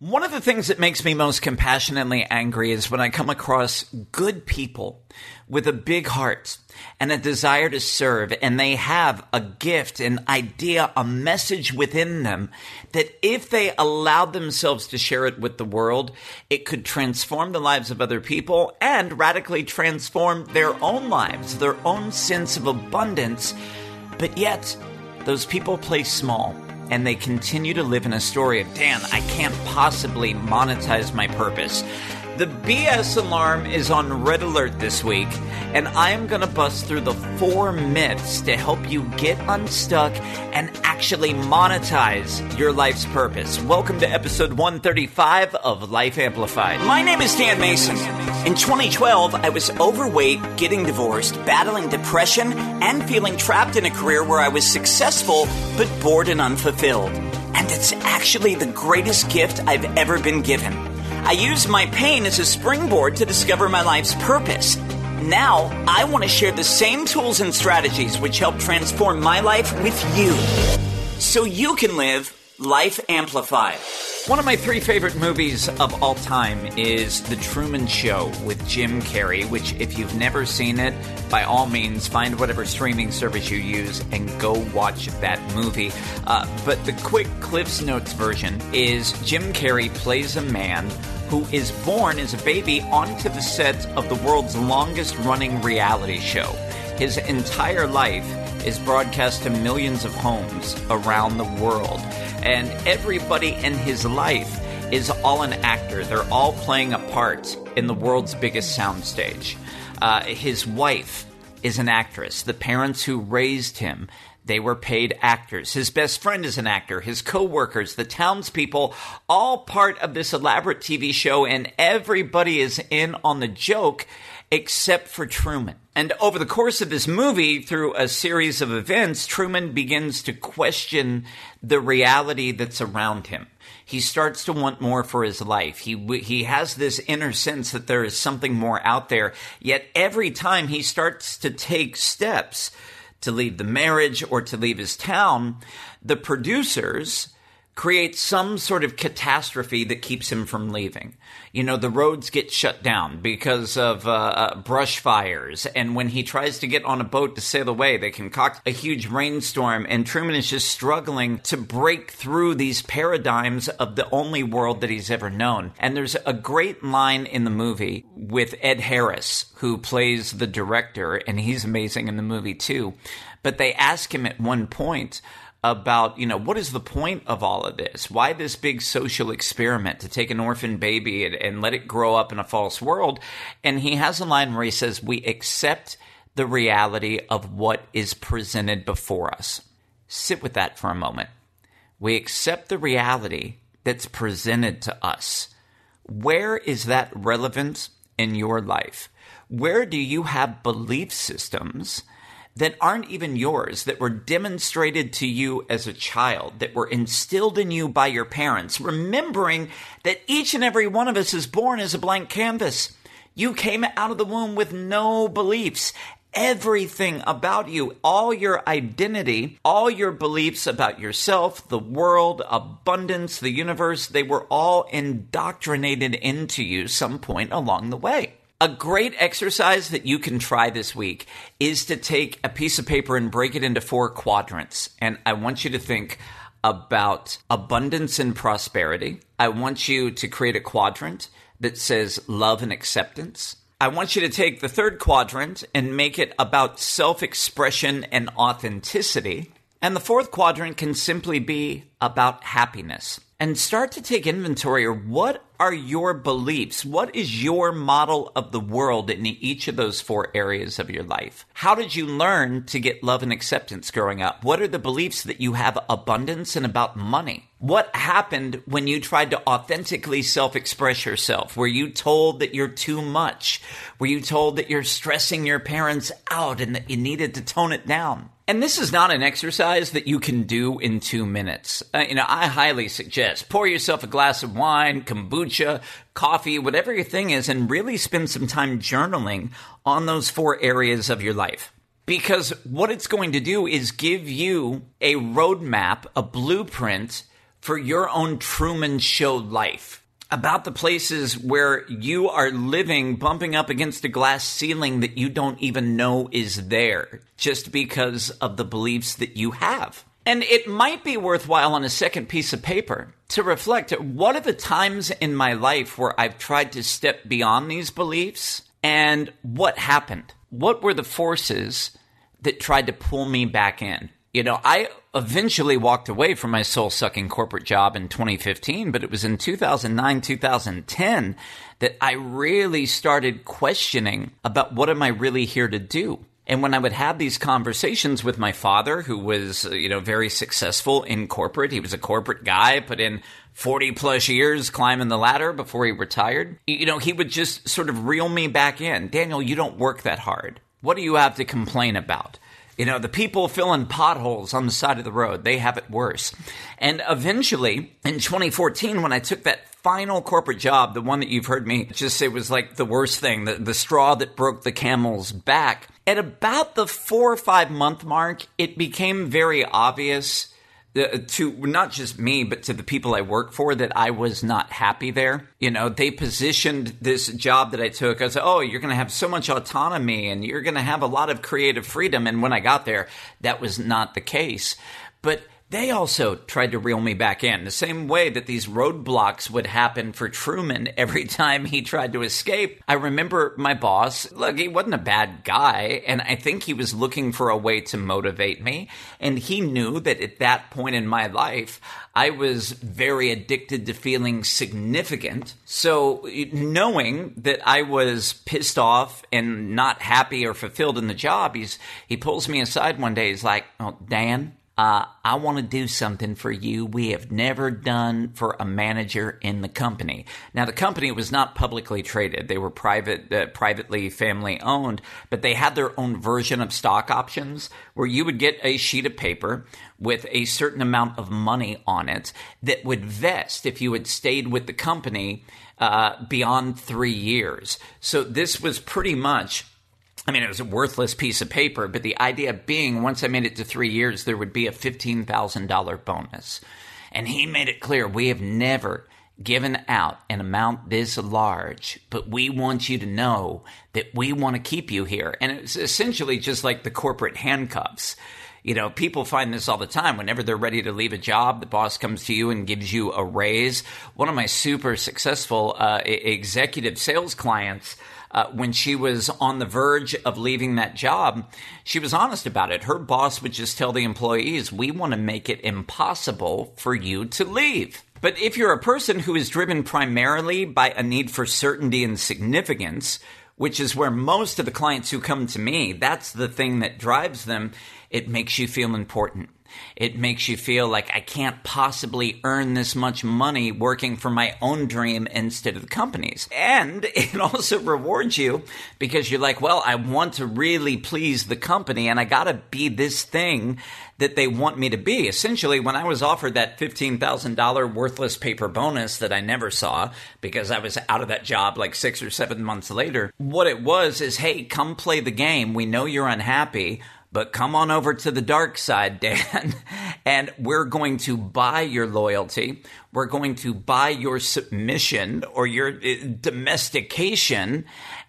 One of the things that makes me most compassionately angry is when I come across good people with a big heart and a desire to serve, and they have a gift, an idea, a message within them that if they allowed themselves to share it with the world, it could transform the lives of other people and radically transform their own lives, their own sense of abundance. But yet, those people play small and they continue to live in a story of, Dan, I can't possibly monetize my purpose. The BS alarm is on red alert this week, and I am going to bust through the four myths to help you get unstuck and actually monetize your life's purpose. Welcome to episode 135 of Life Amplified. My name is Dan Mason. In 2012, I was overweight, getting divorced, battling depression, and feeling trapped in a career where I was successful but bored and unfulfilled. And it's actually the greatest gift I've ever been given. I used my pain as a springboard to discover my life's purpose. Now, I want to share the same tools and strategies which help transform my life with you so you can live Life Amplified. One of my three favorite movies of all time is The Truman Show with Jim Carrey, which, if you've never seen it, by all means, find whatever streaming service you use and go watch that movie. Uh, but the quick Cliff's Notes version is Jim Carrey plays a man who is born as a baby onto the set of the world's longest running reality show. His entire life is broadcast to millions of homes around the world and everybody in his life is all an actor. They're all playing a part in the world's biggest soundstage. Uh, his wife is an actress. The parents who raised him, they were paid actors. His best friend is an actor. His co-workers, the townspeople, all part of this elaborate TV show, and everybody is in on the joke except for Truman. And over the course of this movie, through a series of events, Truman begins to question the reality that's around him. He starts to want more for his life. He, he has this inner sense that there is something more out there. Yet every time he starts to take steps to leave the marriage or to leave his town, the producers, create some sort of catastrophe that keeps him from leaving. You know, the roads get shut down because of uh, uh, brush fires, and when he tries to get on a boat to sail away, they concoct a huge rainstorm, and Truman is just struggling to break through these paradigms of the only world that he's ever known. And there's a great line in the movie with Ed Harris, who plays the director, and he's amazing in the movie too. But they ask him at one point, about, you know, what is the point of all of this? Why this big social experiment to take an orphan baby and, and, let it grow up in a false world? And he has a line where he says, We accept the reality of what is presented before us. Sit with that for a moment. We accept the reality that's presented to us. Where is that relevant in your life? Where do you have belief systems that aren't even yours, that were demonstrated to you as a child, that were instilled in you by your parents, remembering that each and every one of us is born as a blank canvas. You came out of the womb with no beliefs. Everything about you, all your identity, all your beliefs about yourself, the world, abundance, the universe, they were all indoctrinated into you some point along the way. A great exercise that you can try this week is to take a piece of paper and break it into four quadrants. And I want you to think about abundance and prosperity. I want you to create a quadrant that says love and acceptance. I want you to take the third quadrant and make it about self expression and authenticity. And the fourth quadrant can simply be about happiness. And start to take inventory of what are your beliefs? What is your model of the world in each of those four areas of your life? How did you learn to get love and acceptance growing up? What are the beliefs that you have abundance and about money? What happened when you tried to authentically self express yourself? Were you told that you're too much? Were you told that you're stressing your parents out and that you needed to tone it down? And this is not an exercise that you can do in two minutes. Uh, you know, I highly suggest pour yourself a glass of wine, kombucha, coffee, whatever your thing is, and really spend some time journaling on those four areas of your life. Because what it's going to do is give you a roadmap, a blueprint for your own Truman Show life, about the places where you are living bumping up against a glass ceiling that you don't even know is there just because of the beliefs that you have. And it might be worthwhile on a second piece of paper to reflect what are the times in my life where I've tried to step beyond these beliefs and what happened? What were the forces that tried to pull me back in? You know, I eventually walked away from my soul sucking corporate job in 2015, but it was in 2009, 2010 that I really started questioning about what am I really here to do? And when I would have these conversations with my father, who was, uh, you know, very successful in corporate, he was a corporate guy, put in 40 plus years climbing the ladder before he retired. You know, he would just sort of reel me back in. Daniel, you don't work that hard. What do you have to complain about? You know, the people filling potholes on the side of the road, they have it worse. And eventually, in 2014, when I took that final corporate job, the one that you've heard me just say was like the worst thing, the, the straw that broke the camel's back, at about the four or five month mark, it became very obvious uh, to not just me, but to the people I work for that I was not happy there. You know, they positioned this job that I took as, oh, you're going to have so much autonomy and you're going to have a lot of creative freedom. And when I got there, that was not the case. But they also tried to reel me back in, the same way that these roadblocks would happen for Truman every time he tried to escape. I remember my boss, look, he wasn't a bad guy, and I think he was looking for a way to motivate me. And he knew that at that point in my life, I was very addicted to feeling significant. So, knowing that I was pissed off and not happy or fulfilled in the job, he's, he pulls me aside one day. He's like, Oh, Dan, uh, I want to do something for you we have never done for a manager in the company. Now, the company was not publicly traded; they were private, uh, privately family owned, but they had their own version of stock options where you would get a sheet of paper with a certain amount of money on it that would vest if you had stayed with the company uh, beyond three years. So this was pretty much I mean, it was a worthless piece of paper, but the idea being once I made it to three years, there would be a $15,000 bonus. And he made it clear we have never given out an amount this large, but we want you to know that we want to keep you here. And it's essentially just like the corporate handcuffs. You know, people find this all the time. Whenever they're ready to leave a job, the boss comes to you and gives you a raise. One of my super successful uh, executive sales clients uh, when she was on the verge of leaving that job, she was honest about it. Her boss would just tell the employees, we want to make it impossible for you to leave. But if you're a person who is driven primarily by a need for certainty and significance, which is where most of the clients who come to me, that's the thing that drives them, it makes you feel important. It makes you feel like I can't possibly earn this much money working for my own dream instead of the company's. And it also rewards you because you're like, well, I want to really please the company and I got to be this thing that they want me to be. Essentially, when I was offered that $15,000 worthless paper bonus that I never saw because I was out of that job like six or seven months later, what it was is, hey, come play the game. We know you're unhappy but come on over to the dark side, Dan, and we're going to buy your loyalty. We're going to buy your submission or your uh, domestication.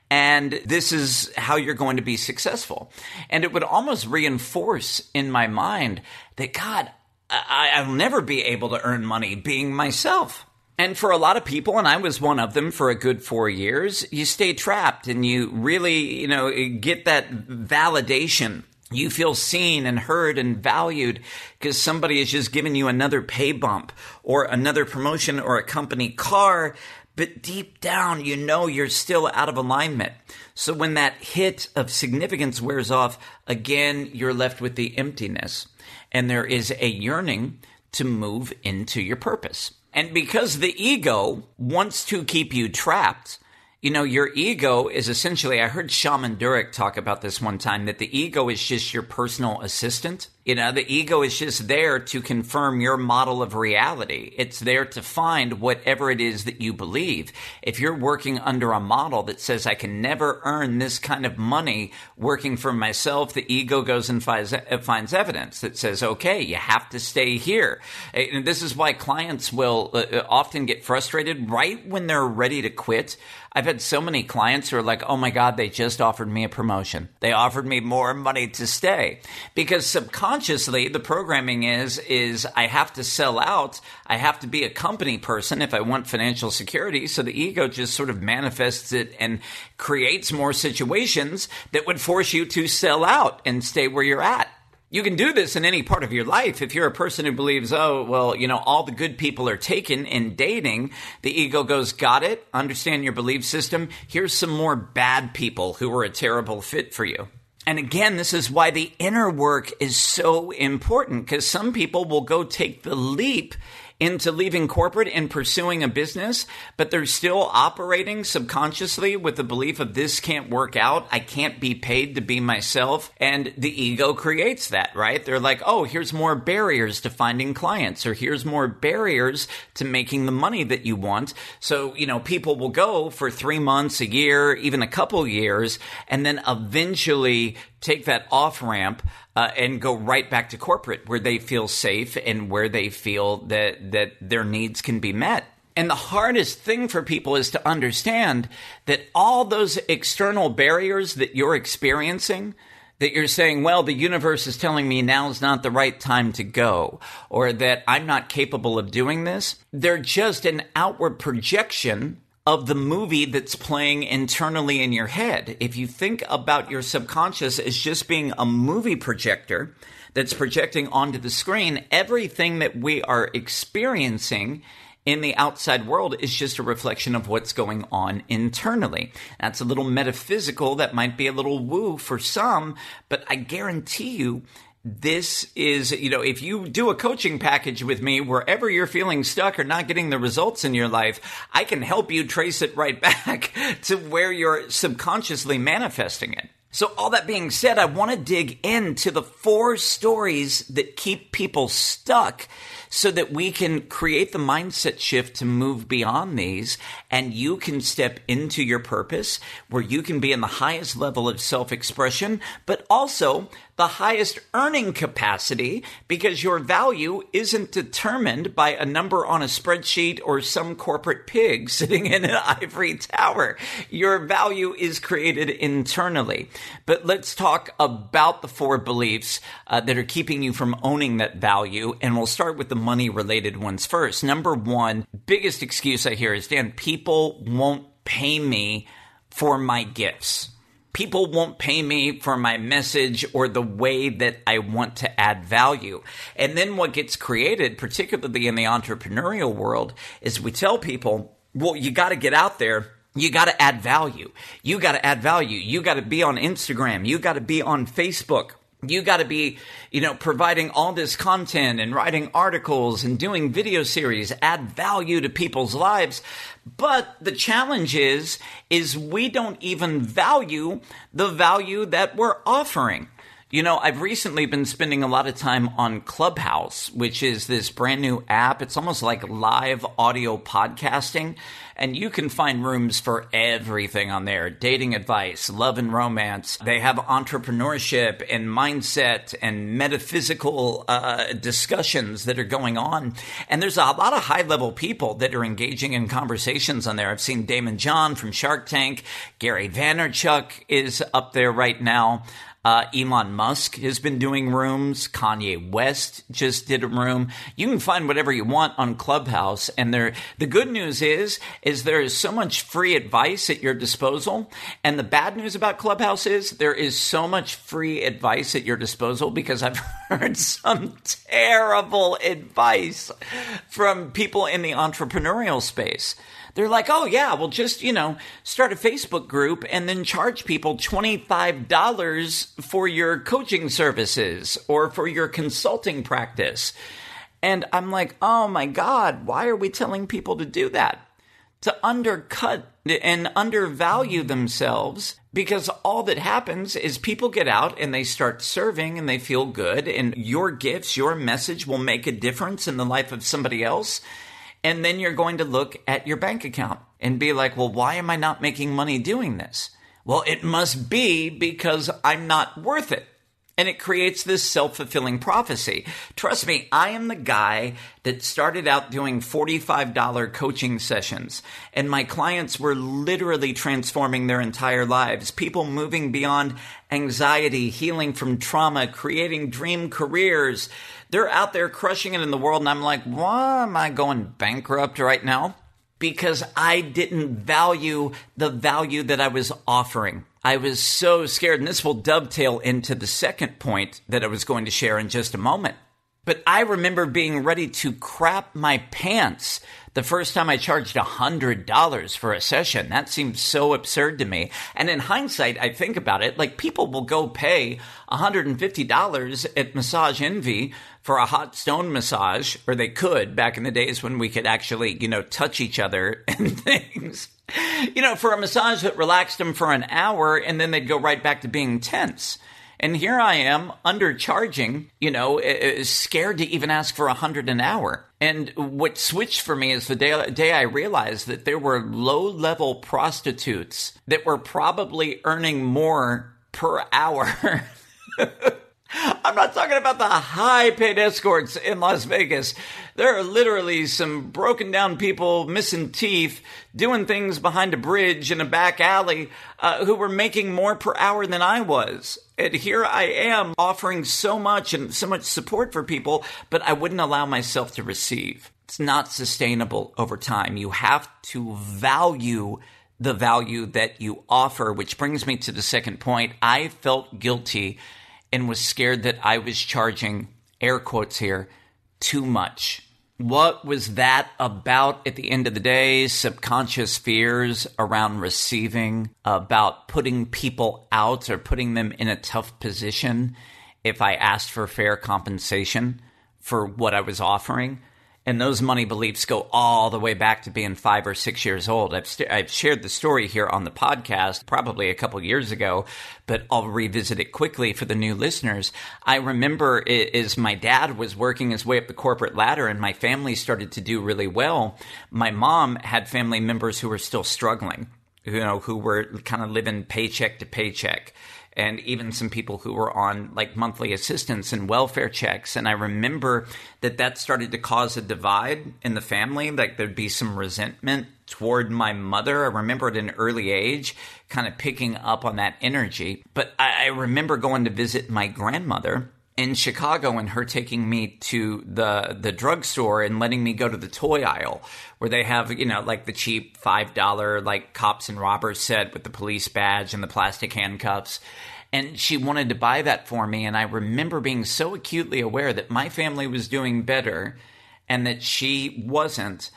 And this is how you're going to be successful. And it would almost reinforce in my mind that, God, I, will never be able to earn money being myself. And for a lot of people, and I was one of them for a good four years, you stay trapped and you really, you know, get that validation you feel seen and heard and valued because somebody has just given you another pay bump or another promotion or a company car. But deep down, you know you're still out of alignment. So when that hit of significance wears off, again, you're left with the emptiness. And there is a yearning to move into your purpose. And because the ego wants to keep you trapped, you know, your ego is essentially, I heard Shaman Durek talk about this one time, that the ego is just your personal assistant. You know, the ego is just there to confirm your model of reality. It's there to find whatever it is that you believe. If you're working under a model that says, I can never earn this kind of money working for myself, the ego goes and finds, finds evidence that says, okay, you have to stay here. And this is why clients will uh, often get frustrated right when they're ready to quit. I've had so many clients who are like, oh my God, they just offered me a promotion. They offered me more money to stay. Because subconsciously, the programming is, is I have to sell out. I have to be a company person if I want financial security. So the ego just sort of manifests it and creates more situations that would force you to sell out and stay where you're at. You can do this in any part of your life. If you're a person who believes, oh, well, you know, all the good people are taken in dating, the ego goes, got it, understand your belief system. Here's some more bad people who are a terrible fit for you. And again, this is why the inner work is so important because some people will go take the leap into leaving corporate and pursuing a business, but they're still operating subconsciously with the belief of this can't work out. I can't be paid to be myself. And the ego creates that, right? They're like, oh, here's more barriers to finding clients, or here's more barriers to making the money that you want. So, you know, people will go for three months, a year, even a couple years, and then eventually take that off ramp uh, and go right back to corporate where they feel safe and where they feel that that their needs can be met. And the hardest thing for people is to understand that all those external barriers that you're experiencing, that you're saying, well, the universe is telling me now is not the right time to go, or that I'm not capable of doing this, they're just an outward projection of the movie that's playing internally in your head. If you think about your subconscious as just being a movie projector that's projecting onto the screen, everything that we are experiencing in the outside world is just a reflection of what's going on internally. That's a little metaphysical. That might be a little woo for some, but I guarantee you this is, you know, if you do a coaching package with me, wherever you're feeling stuck or not getting the results in your life, I can help you trace it right back to where you're subconsciously manifesting it. So, all that being said, I want to dig into the four stories that keep people stuck so that we can create the mindset shift to move beyond these and you can step into your purpose where you can be in the highest level of self expression, but also the highest earning capacity because your value isn't determined by a number on a spreadsheet or some corporate pig sitting in an ivory tower. Your value is created internally. But let's talk about the four beliefs uh, that are keeping you from owning that value. And we'll start with the money related ones first. Number one, biggest excuse I hear is Dan, people won't pay me for my gifts people won't pay me for my message or the way that I want to add value. And then what gets created, particularly in the entrepreneurial world, is we tell people, well, you got to get out there. You got to add value. You got to add value. You got to be on Instagram. You got to be on Facebook you got to be, you know, providing all this content and writing articles and doing video series, add value to people's lives. But the challenge is, is we don't even value the value that we're offering. You know, I've recently been spending a lot of time on Clubhouse, which is this brand new app. It's almost like live audio podcasting. And you can find rooms for everything on there dating advice, love and romance. They have entrepreneurship and mindset and metaphysical uh, discussions that are going on. And there's a lot of high level people that are engaging in conversations on there. I've seen Daymond John from Shark Tank, Gary Vaynerchuk is up there right now. Uh, Elon Musk has been doing rooms. Kanye West just did a room. You can find whatever you want on Clubhouse. And there, the good news is, is there is so much free advice at your disposal. And the bad news about Clubhouse is there is so much free advice at your disposal because I've heard some terrible advice from people in the entrepreneurial space. They're like, oh, yeah, well, just, you know, start a Facebook group and then charge people $25 for your coaching services or for your consulting practice. And I'm like, oh my God, why are we telling people to do that? to undercut and undervalue themselves because all that happens is people get out and they start serving and they feel good and your gifts, your message will make a difference in the life of somebody else. And then you're going to look at your bank account and be like, well, why am I not making money doing this? Well, it must be because I'm not worth it. And it creates this self fulfilling prophecy. Trust me, I am the guy that started out doing $45 coaching sessions, and my clients were literally transforming their entire lives. People moving beyond anxiety, healing from trauma, creating dream careers. They're out there crushing it in the world, and I'm like, why am I going bankrupt right now? Because I didn't value the value that I was offering. I was so scared, and this will dovetail into the second point that I was going to share in just a moment. But I remember being ready to crap my pants the first time I charged $100 for a session. That seemed so absurd to me. And in hindsight, I think about it, like people will go pay $150 at Massage Envy for a hot stone massage, or they could back in the days when we could actually, you know, touch each other and things. You know, for a massage that relaxed them for an hour and then they'd go right back to being tense. And here I am undercharging, you know, scared to even ask for a hundred an hour. And what switched for me is the day, day I realized that there were low level prostitutes that were probably earning more per hour I'm not talking about the high paid escorts in Las Vegas. There are literally some broken down people missing teeth, doing things behind a bridge in a back alley, uh, who were making more per hour than I was. And here I am offering so much and so much support for people, but I wouldn't allow myself to receive. It's not sustainable over time. You have to value the value that you offer, which brings me to the second point. I felt guilty and was scared that I was charging, air quotes here, too much. What was that about at the end of the day? Subconscious fears around receiving, about putting people out or putting them in a tough position if I asked for fair compensation for what I was offering. And those money beliefs go all the way back to being five or six years old. I've, st- I've shared the story here on the podcast probably a couple years ago, but I'll revisit it quickly for the new listeners. I remember it, as my dad was working his way up the corporate ladder and my family started to do really well. My mom had family members who were still struggling, you know, who were kind of living paycheck to paycheck and even some people who were on like monthly assistance and welfare checks. And I remember that that started to cause a divide in the family. Like there'd be some resentment toward my mother. I remember at an early age kind of picking up on that energy. But I, I remember going to visit my grandmother in Chicago and her taking me to the the drugstore and letting me go to the toy aisle where they have you know like the cheap five dollar like cops and robbers set with the police badge and the plastic handcuffs. And she wanted to buy that for me. And I remember being so acutely aware that my family was doing better and that she wasn't.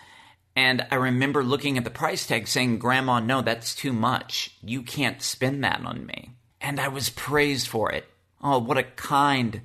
And I remember looking at the price tag saying grandma no that's too much. You can't spend that on me. And I was praised for it. Oh, what a kind,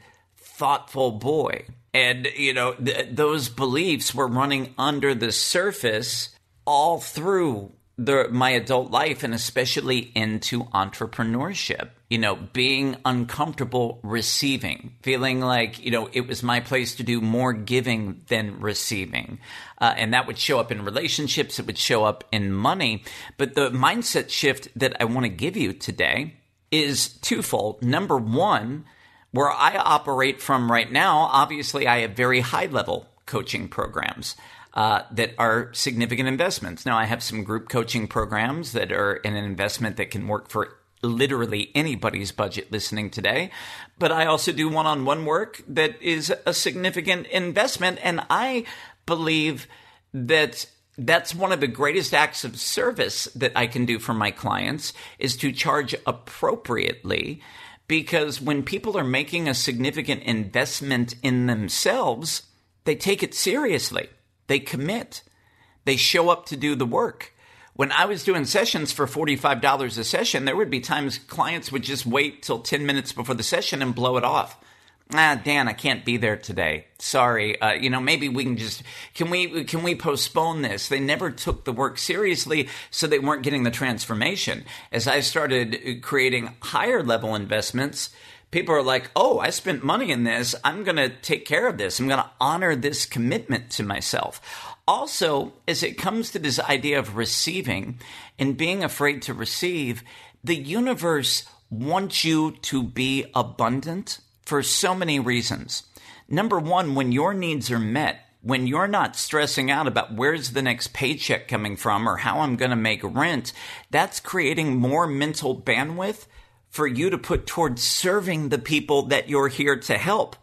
thoughtful boy. And, you know, th- those beliefs were running under the surface all through the, my adult life and especially into entrepreneurship. You know, being uncomfortable receiving, feeling like, you know, it was my place to do more giving than receiving. Uh, and that would show up in relationships, it would show up in money. But the mindset shift that I want to give you today is twofold. Number one, where I operate from right now, obviously I have very high level coaching programs. Uh, that are significant investments. Now, I have some group coaching programs that are an investment that can work for literally anybody's budget listening today. But I also do one on one work that is a significant investment. And I believe that that's one of the greatest acts of service that I can do for my clients is to charge appropriately because when people are making a significant investment in themselves, they take it seriously. They commit. They show up to do the work. When I was doing sessions for $45 a session, there would be times clients would just wait till 10 minutes before the session and blow it off ah, Dan, I can't be there today. Sorry. Uh, you know, maybe we can just, can we, can we postpone this? They never took the work seriously, so they weren't getting the transformation. As I started creating higher level investments, people are like, oh, I spent money in this. I'm going to take care of this. I'm going to honor this commitment to myself. Also, as it comes to this idea of receiving and being afraid to receive, the universe wants you to be abundant for so many reasons. Number one, when your needs are met, when you're not stressing out about where's the next paycheck coming from or how I'm going to make rent, that's creating more mental bandwidth for you to put towards serving the people that you're here to help.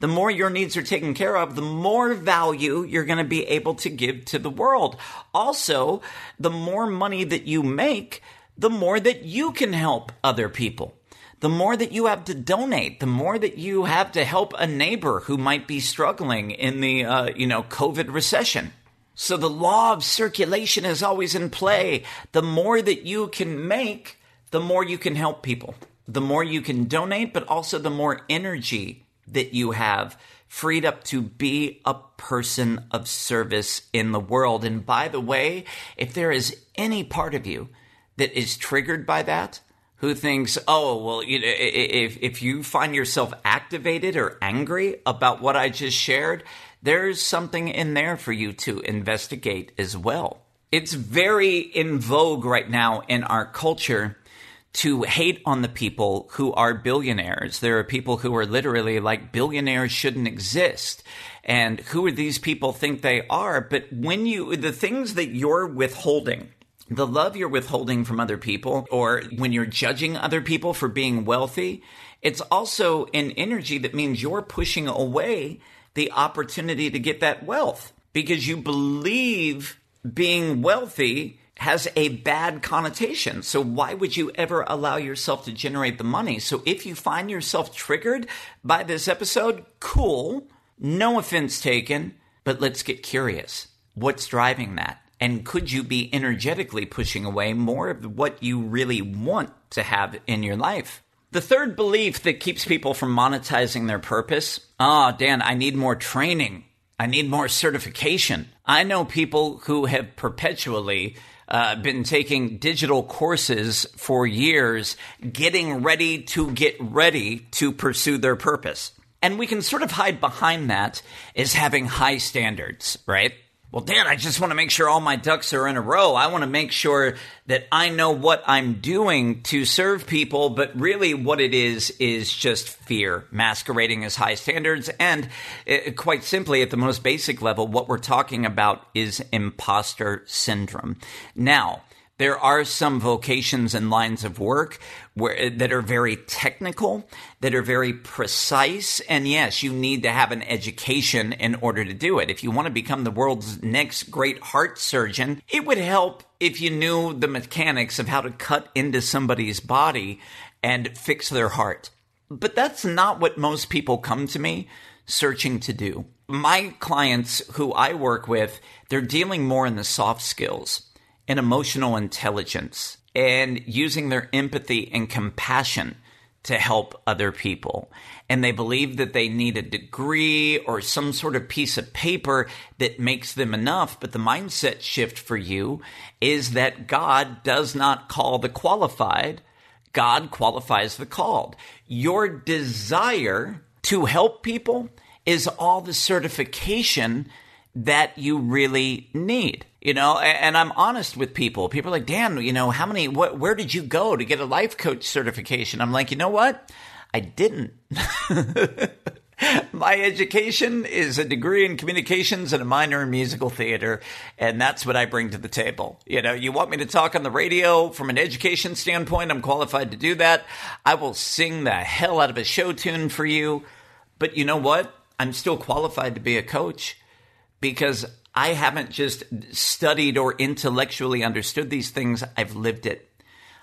The more your needs are taken care of, the more value you're going to be able to give to the world. Also, the more money that you make, the more that you can help other people the more that you have to donate, the more that you have to help a neighbor who might be struggling in the, uh, you know, COVID recession. So the law of circulation is always in play. The more that you can make, the more you can help people. The more you can donate, but also the more energy that you have freed up to be a person of service in the world. And by the way, if there is any part of you that is triggered by that, who thinks, oh, well, you know, if, if you find yourself activated or angry about what I just shared, there's something in there for you to investigate as well. It's very in vogue right now in our culture to hate on the people who are billionaires. There are people who are literally like billionaires shouldn't exist. And who are these people think they are? But when you, the things that you're withholding, the love you're withholding from other people or when you're judging other people for being wealthy, it's also an energy that means you're pushing away the opportunity to get that wealth because you believe being wealthy has a bad connotation. So why would you ever allow yourself to generate the money? So if you find yourself triggered by this episode, cool. No offense taken, but let's get curious. What's driving that? And could you be energetically pushing away more of what you really want to have in your life? The third belief that keeps people from monetizing their purpose ah, oh, Dan, I need more training. I need more certification. I know people who have perpetually uh, been taking digital courses for years, getting ready to get ready to pursue their purpose. And we can sort of hide behind that as having high standards, right? Well, Dan, I just want to make sure all my ducks are in a row. I want to make sure that I know what I'm doing to serve people. But really, what it is, is just fear masquerading as high standards. And uh, quite simply, at the most basic level, what we're talking about is imposter syndrome. Now, there are some vocations and lines of work where, that are very technical, that are very precise. And yes, you need to have an education in order to do it. If you want to become the world's next great heart surgeon, it would help if you knew the mechanics of how to cut into somebody's body and fix their heart. But that's not what most people come to me searching to do. My clients who I work with, they're dealing more in the soft skills and emotional intelligence and using their empathy and compassion to help other people. And they believe that they need a degree or some sort of piece of paper that makes them enough. But the mindset shift for you is that God does not call the qualified, God qualifies the called. Your desire to help people is all the certification that you really need you know? And i'm honest with people. People are like dan you know how many what, where did you go to get a life coach certification? I'm like you know what? I didn't. My education is a degree in communications and a minor in musical theater and that's what i bring to the table. You know you want me to talk on the radio from an education standpoint? I'm qualified to do that. I will sing the hell out of a show tune for you. But you know what? I'm still qualified to be a coach because I haven't just studied or intellectually understood these things, I've lived it.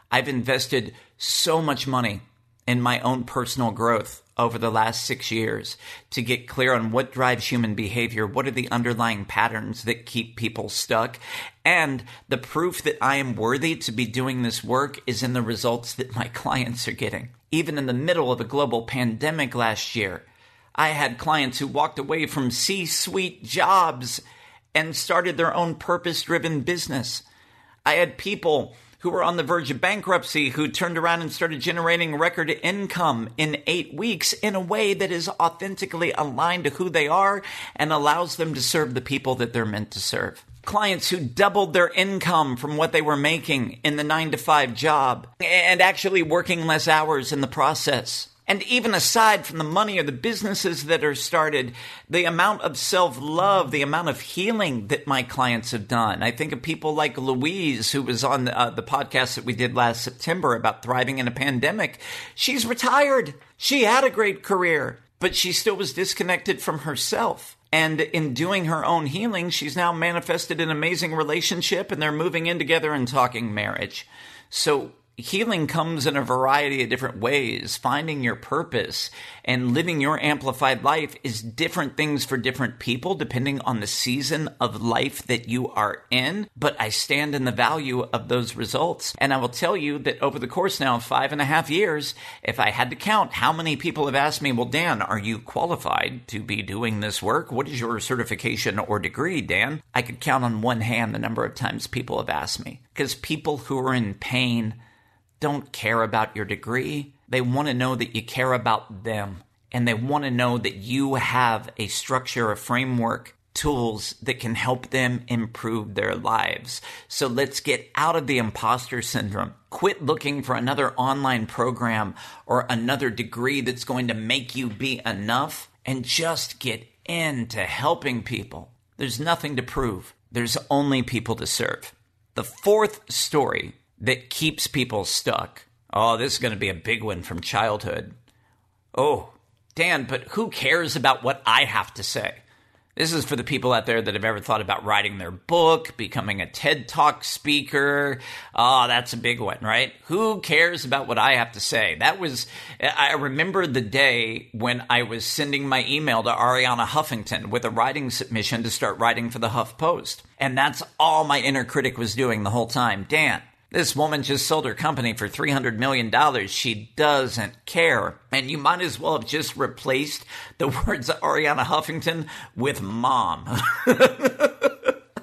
I've invested so much money in my own personal growth over the last six years to get clear on what drives human behavior, what are the underlying patterns that keep people stuck, and the proof that I am worthy to be doing this work is in the results that my clients are getting. Even in the middle of a global pandemic last year, I had clients who walked away from C suite jobs and started their own purpose driven business. I had people who were on the verge of bankruptcy who turned around and started generating record income in eight weeks in a way that is authentically aligned to who they are and allows them to serve the people that they're meant to serve. Clients who doubled their income from what they were making in the nine to five job and actually working less hours in the process. And even aside from the money or the businesses that are started, the amount of self love, the amount of healing that my clients have done. I think of people like Louise, who was on the, uh, the podcast that we did last September about thriving in a pandemic. She's retired. She had a great career, but she still was disconnected from herself. And in doing her own healing, she's now manifested an amazing relationship and they're moving in together and talking marriage. So healing comes in a variety of different ways. Finding your purpose and living your amplified life is different things for different people depending on the season of life that you are in. But I stand in the value of those results. And I will tell you that over the course now of five and a half years, if I had to count how many people have asked me, well, Dan, are you qualified to be doing this work? What is your certification or degree, Dan? I could count on one hand the number of times people have asked me because people who are in pain don't care about your degree. They want to know that you care about them. And they want to know that you have a structure, a framework, tools that can help them improve their lives. So let's get out of the imposter syndrome. Quit looking for another online program or another degree that's going to make you be enough and just get into helping people. There's nothing to prove. There's only people to serve. The fourth story that keeps people stuck. Oh, this is going to be a big one from childhood. Oh, Dan, but who cares about what I have to say? This is for the people out there that have ever thought about writing their book, becoming a TED Talk speaker. Oh, that's a big one, right? Who cares about what I have to say? That was, I remember the day when I was sending my email to Arianna Huffington with a writing submission to start writing for the Huff Post. And that's all my inner critic was doing the whole time. Dan, this woman just sold her company for $300 million. She doesn't care. And you might as well have just replaced the words Arianna Huffington with mom.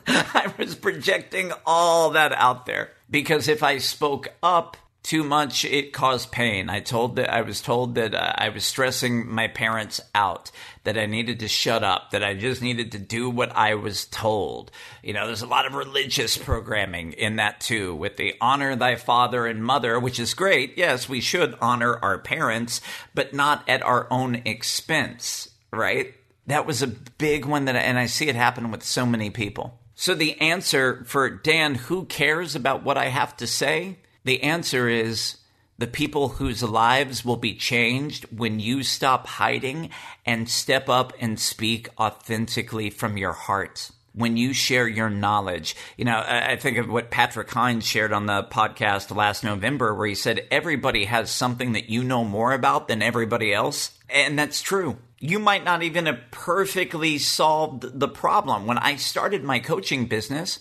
I was projecting all that out there because if I spoke up, too much it caused pain. I told that i was told that uh, i was stressing my parents out that i needed to shut up that i just needed to do what i was told. You know there's a lot of religious programming in that too. With the honor thy father and mother which is great yes we should honor our parents but not at our own expense right? That was a big one that I, and i see it happen with so many people. So the answer for dan who cares about what i have to say the answer is the people whose lives will be changed when you stop hiding and step up and speak authentically from your heart. When you share your knowledge, you know, I think of what Patrick Hines shared on the podcast last November, where he said, everybody has something that you know more about than everybody else. And that's true. You might not even have perfectly solved the problem. When I started my coaching business,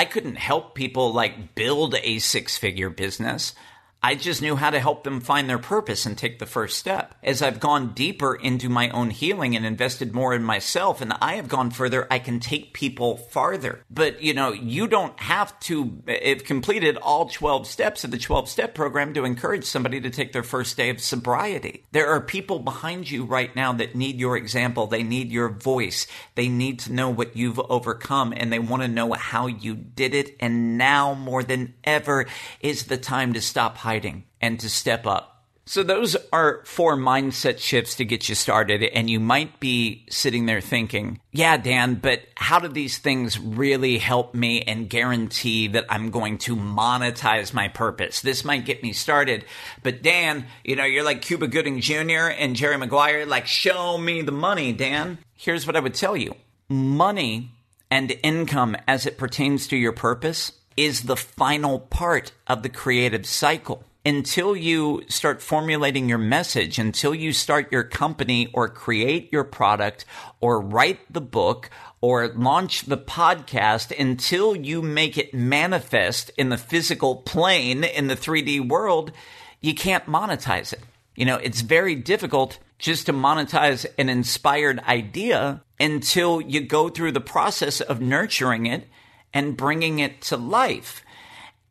I couldn't help people like build a six figure business. I just knew how to help them find their purpose and take the first step. As I've gone deeper into my own healing and invested more in myself and I have gone further, I can take people farther. But you know, you don't have to have completed all 12 steps of the 12 step program to encourage somebody to take their first day of sobriety. There are people behind you right now that need your example. They need your voice. They need to know what you've overcome and they want to know how you did it. And now more than ever is the time to stop hiding hiding and to step up. So those are four mindset shifts to get you started. And you might be sitting there thinking, yeah, Dan, but how do these things really help me and guarantee that I'm going to monetize my purpose? This might get me started. But Dan, you know, you're like Cuba Gooding Jr. and Jerry Maguire, like, show me the money, Dan. Here's what I would tell you. Money and income as it pertains to your purpose is the final part of the creative cycle. Until you start formulating your message, until you start your company or create your product or write the book or launch the podcast, until you make it manifest in the physical plane in the 3D world, you can't monetize it. You know, it's very difficult just to monetize an inspired idea until you go through the process of nurturing it and bringing it to life.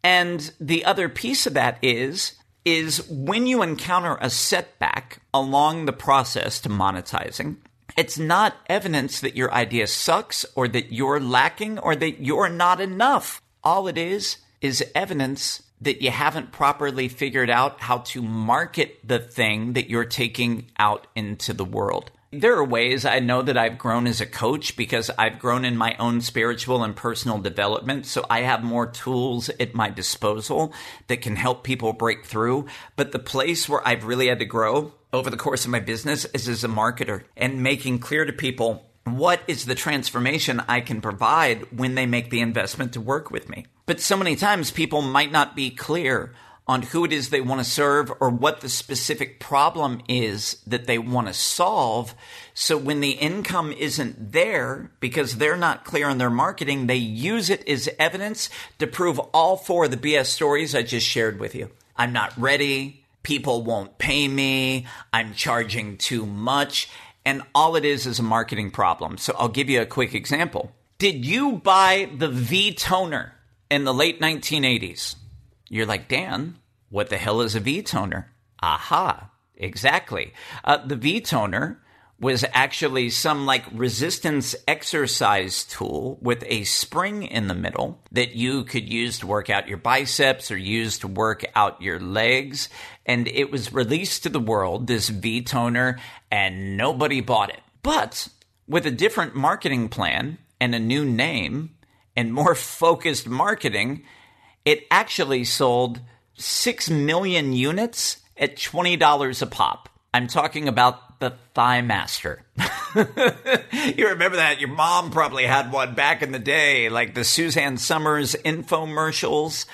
And the other piece of that is is when you encounter a setback along the process to monetizing, it's not evidence that your idea sucks or that you're lacking or that you're not enough. All it is is evidence that you haven't properly figured out how to market the thing that you're taking out into the world. There are ways I know that I've grown as a coach because I've grown in my own spiritual and personal development. So I have more tools at my disposal that can help people break through. But the place where I've really had to grow over the course of my business is as a marketer and making clear to people what is the transformation I can provide when they make the investment to work with me. But so many times people might not be clear on who it is they want to serve or what the specific problem is that they want to solve. So when the income isn't there because they're not clear on their marketing, they use it as evidence to prove all four of the BS stories I just shared with you. I'm not ready. People won't pay me. I'm charging too much. And all it is is a marketing problem. So I'll give you a quick example. Did you buy the V toner in the late 1980s? You're like, Dan, what the hell is a V toner? Aha, exactly. Uh, the V toner was actually some like resistance exercise tool with a spring in the middle that you could use to work out your biceps or use to work out your legs. And it was released to the world, this V toner, and nobody bought it. But with a different marketing plan and a new name and more focused marketing, it actually sold 6 million units at $20 a pop. I'm talking about the Thigh Master. you remember that? Your mom probably had one back in the day, like the Suzanne Somers infomercials.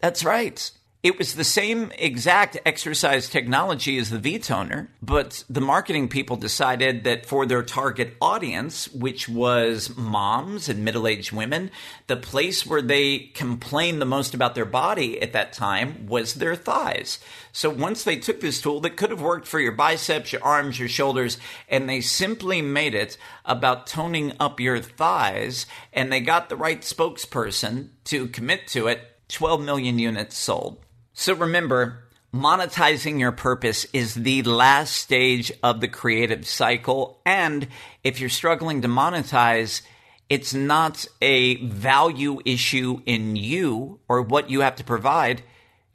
That's right. It was the same exact exercise technology as the V toner, but the marketing people decided that for their target audience, which was moms and middle aged women, the place where they complained the most about their body at that time was their thighs. So once they took this tool that could have worked for your biceps, your arms, your shoulders, and they simply made it about toning up your thighs, and they got the right spokesperson to commit to it, 12 million units sold. So remember, monetizing your purpose is the last stage of the creative cycle. And if you're struggling to monetize, it's not a value issue in you or what you have to provide.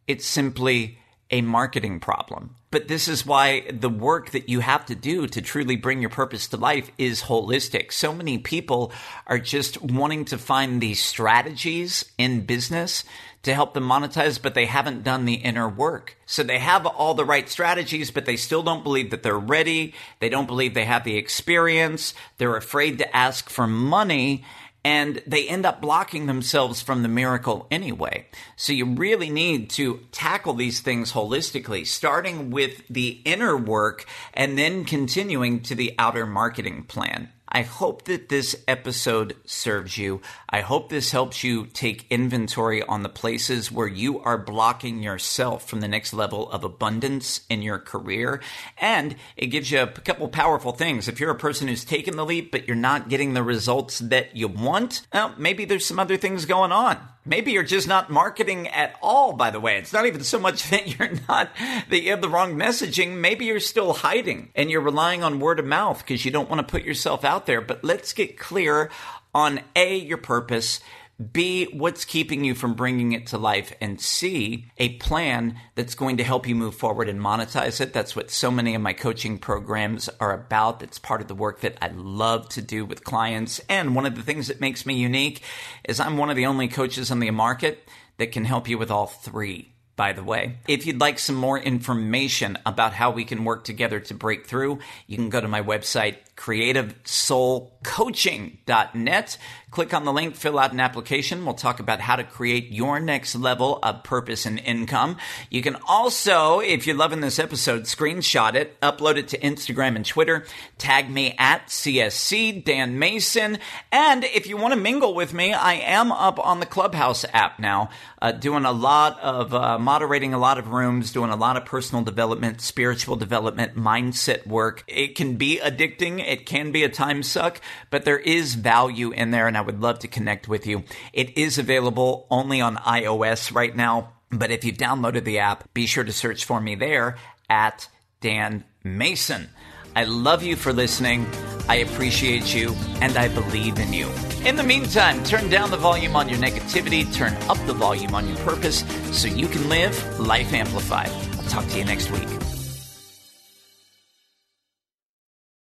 It's simply a marketing problem. But this is why the work that you have to do to truly bring your purpose to life is holistic. So many people are just wanting to find these strategies in business to help them monetize, but they haven't done the inner work. So they have all the right strategies, but they still don't believe that they're ready. They don't believe they have the experience. They're afraid to ask for money and they end up blocking themselves from the miracle anyway. So you really need to tackle these things holistically, starting with the inner work and then continuing to the outer marketing plan. I hope that this episode serves you. I hope this helps you take inventory on the places where you are blocking yourself from the next level of abundance in your career. And it gives you a couple powerful things. If you're a person who's taken the leap, but you're not getting the results that you want, well, maybe there's some other things going on. Maybe you're just not marketing at all, by the way. It's not even so much that you're not, that you have the wrong messaging. Maybe you're still hiding and you're relying on word of mouth because you don't want to put yourself out there. But let's get clear on A, your purpose, B, what's keeping you from bringing it to life, and C, a plan that's going to help you move forward and monetize it. That's what so many of my coaching programs are about. That's part of the work that I love to do with clients. And one of the things that makes me unique is I'm one of the only coaches on the market that can help you with all three by the way. If you'd like some more information about how we can work together to break through, you can go to my website, creativesoulcoaching.net. Click on the link, fill out an application. We'll talk about how to create your next level of purpose and income. You can also, if you're loving this episode, screenshot it, upload it to Instagram and Twitter, tag me at CSC Dan Mason. And if you want to mingle with me, I am up on the Clubhouse app now, uh, doing a lot of uh, moderating a lot of rooms, doing a lot of personal development, spiritual development, mindset work. It can be addicting. It can be a time suck, but there is value in there. And I would love to connect with you. It is available only on iOS right now, but if you've downloaded the app, be sure to search for me there at Dan Mason. I love you for listening. I appreciate you and I believe in you. In the meantime, turn down the volume on your negativity, turn up the volume on your purpose so you can live life amplified. I'll talk to you next week.